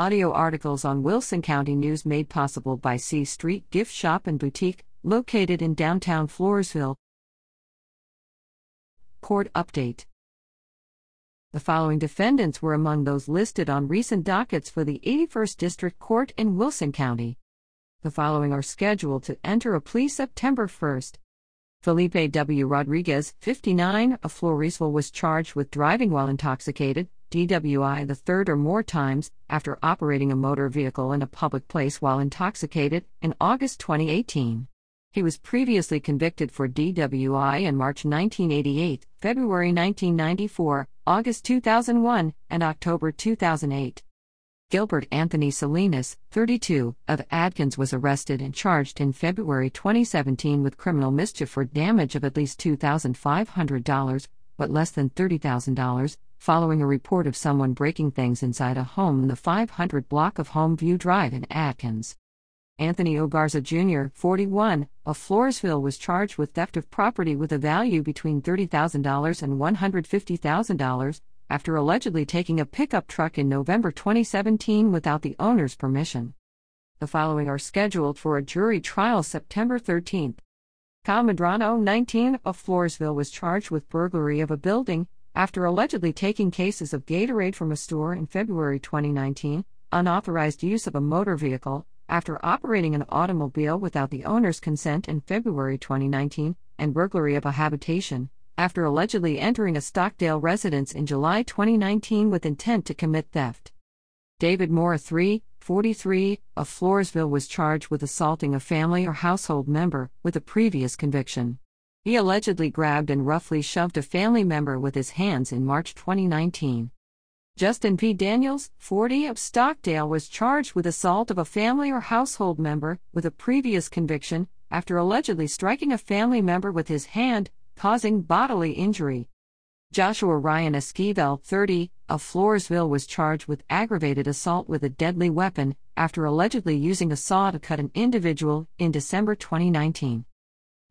Audio articles on Wilson County News made possible by C Street Gift Shop and Boutique, located in downtown Floresville. Court Update The following defendants were among those listed on recent dockets for the 81st District Court in Wilson County. The following are scheduled to enter a plea September 1st. Felipe W. Rodriguez, 59, of Floresville was charged with driving while intoxicated, DWI the third or more times, after operating a motor vehicle in a public place while intoxicated, in August 2018. He was previously convicted for DWI in March 1988, February 1994, August 2001, and October 2008. Gilbert Anthony Salinas, 32, of Adkins was arrested and charged in February 2017 with criminal mischief for damage of at least $2,500, but less than $30,000, following a report of someone breaking things inside a home in the 500 block of Homeview Drive in Adkins. Anthony Ogarza Jr., 41, of Floresville was charged with theft of property with a value between $30,000 and $150,000 after allegedly taking a pickup truck in November 2017 without the owner's permission. The following are scheduled for a jury trial September 13. Kyle Medrano, 19, of Floresville was charged with burglary of a building after allegedly taking cases of Gatorade from a store in February 2019, unauthorized use of a motor vehicle, after operating an automobile without the owner's consent in February 2019, and burglary of a habitation, after allegedly entering a Stockdale residence in July 2019 with intent to commit theft. David Moore, 3, 43, of Floresville was charged with assaulting a family or household member with a previous conviction. He allegedly grabbed and roughly shoved a family member with his hands in March 2019. Justin P. Daniels, 40, of Stockdale was charged with assault of a family or household member with a previous conviction after allegedly striking a family member with his hand, causing bodily injury. Joshua Ryan Esquivel, 30, of Floresville was charged with aggravated assault with a deadly weapon after allegedly using a saw to cut an individual in December 2019.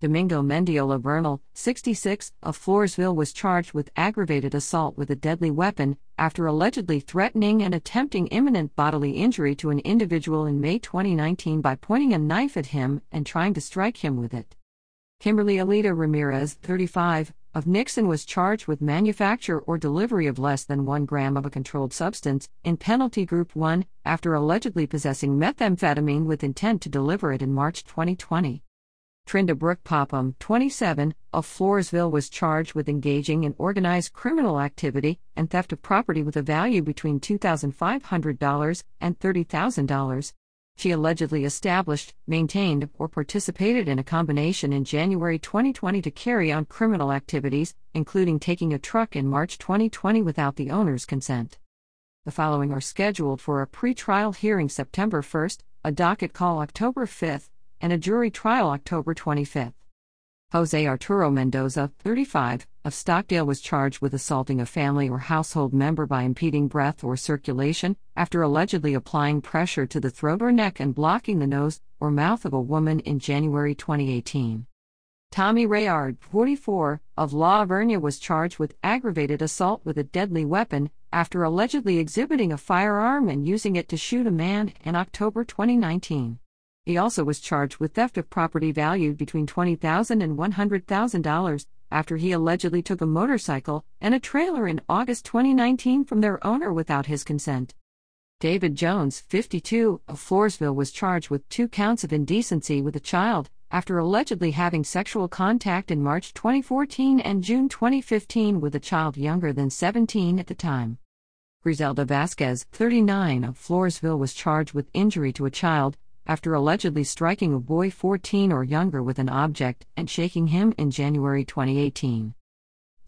Domingo Mendiola Bernal, 66, of Floresville was charged with aggravated assault with a deadly weapon after allegedly threatening and attempting imminent bodily injury to an individual in May 2019 by pointing a knife at him and trying to strike him with it. Kimberly Alita Ramirez, 35, of Nixon was charged with manufacture or delivery of less than 1 gram of a controlled substance in Penalty Group 1 after allegedly possessing methamphetamine with intent to deliver it in March 2020. Trinda Brooke Popham, 27, of Floresville was charged with engaging in organized criminal activity and theft of property with a value between $2,500 and $30,000. She allegedly established, maintained, or participated in a combination in January 2020 to carry on criminal activities, including taking a truck in March 2020 without the owner's consent. The following are scheduled for a pre-trial hearing September 1, a docket call October 5, and a jury trial October 25. Jose Arturo Mendoza, 35, of Stockdale was charged with assaulting a family or household member by impeding breath or circulation after allegedly applying pressure to the throat or neck and blocking the nose or mouth of a woman in January 2018. Tommy Rayard, 44, of La Vernia was charged with aggravated assault with a deadly weapon after allegedly exhibiting a firearm and using it to shoot a man in October 2019. He also was charged with theft of property valued between $20,000 and $100,000 after he allegedly took a motorcycle and a trailer in August 2019 from their owner without his consent. David Jones, 52, of Floresville was charged with two counts of indecency with a child after allegedly having sexual contact in March 2014 and June 2015 with a child younger than 17 at the time. Griselda Vasquez, 39, of Floresville was charged with injury to a child after allegedly striking a boy 14 or younger with an object and shaking him in January 2018.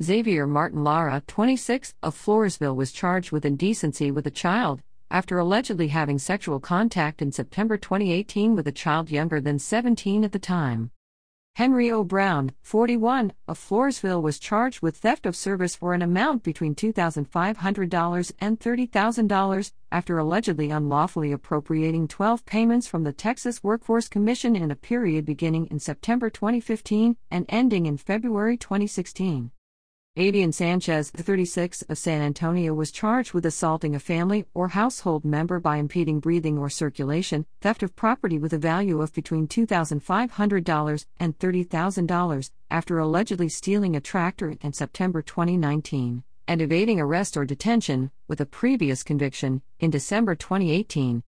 Xavier Martin Lara, 26, of Floresville was charged with indecency with a child after allegedly having sexual contact in September 2018 with a child younger than 17 at the time. Henry O. Brown, 41, of Floresville was charged with theft of service for an amount between $2,500 and $30,000 after allegedly unlawfully appropriating 12 payments from the Texas Workforce Commission in a period beginning in September 2015 and ending in February 2016. Avian Sanchez, 36, of San Antonio, was charged with assaulting a family or household member by impeding breathing or circulation, theft of property with a value of between $2,500 and $30,000, after allegedly stealing a tractor in September 2019, and evading arrest or detention, with a previous conviction, in December 2018.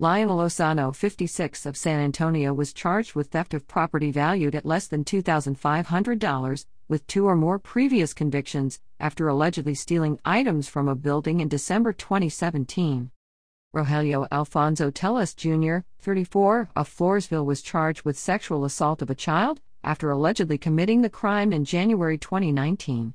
Lionel Osano, 56, of San Antonio, was charged with theft of property valued at less than $2,500 with two or more previous convictions, after allegedly stealing items from a building in December 2017. Rogelio Alfonso Telles Jr., 34, of Floresville was charged with sexual assault of a child after allegedly committing the crime in January 2019.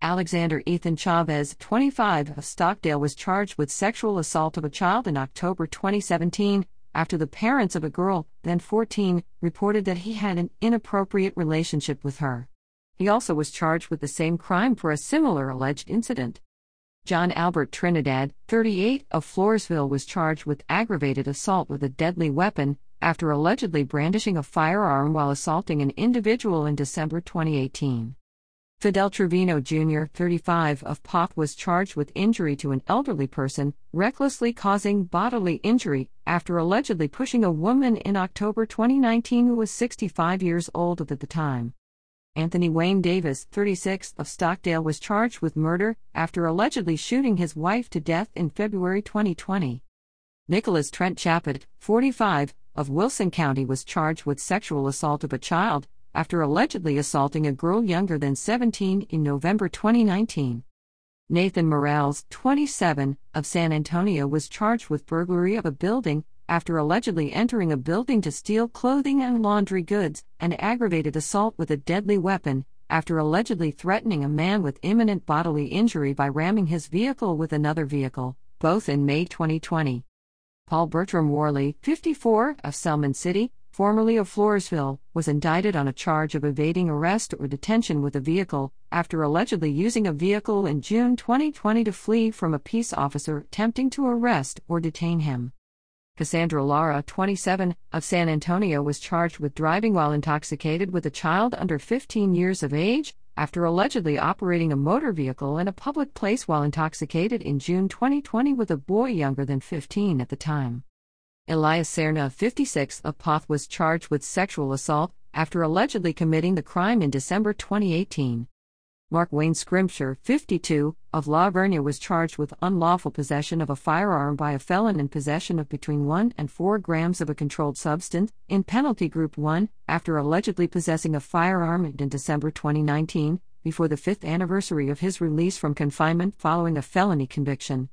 Alexander Ethan Chavez, 25, of Stockdale was charged with sexual assault of a child in October 2017 after the parents of a girl, then 14, reported that he had an inappropriate relationship with her. He also was charged with the same crime for a similar alleged incident. John Albert Trinidad, 38, of Floresville was charged with aggravated assault with a deadly weapon after allegedly brandishing a firearm while assaulting an individual in December 2018. Fidel Trevino Jr., 35, of Poth was charged with injury to an elderly person, recklessly causing bodily injury, after allegedly pushing a woman in October 2019 who was 65 years old at the time. Anthony Wayne Davis, 36, of Stockdale was charged with murder after allegedly shooting his wife to death in February 2020. Nicholas Trent Chaput, 45, of Wilson County was charged with sexual assault of a child after allegedly assaulting a girl younger than 17 in November 2019. Nathan Morales, 27, of San Antonio was charged with burglary of a building after allegedly entering a building to steal clothing and laundry goods, and aggravated assault with a deadly weapon, after allegedly threatening a man with imminent bodily injury by ramming his vehicle with another vehicle, both in May 2020. Paul Bertram Worley, 54, of Selman City, formerly of Floresville, was indicted on a charge of evading arrest or detention with a vehicle after allegedly using a vehicle in June 2020 to flee from a peace officer attempting to arrest or detain him. Cassandra Lara, 27, of San Antonio was charged with driving while intoxicated with a child under 15 years of age after allegedly operating a motor vehicle in a public place while intoxicated in June 2020 with a boy younger than 15 at the time. Elias Serna, 56, of Poth was charged with sexual assault after allegedly committing the crime in December 2018. Mark Wayne Scrimshire, 52, of La Vernia was charged with unlawful possession of a firearm by a felon in possession of between 1 and 4 grams of a controlled substance in Penalty Group 1 after allegedly possessing a firearm in December 2019, before the fifth anniversary of his release from confinement following a felony conviction.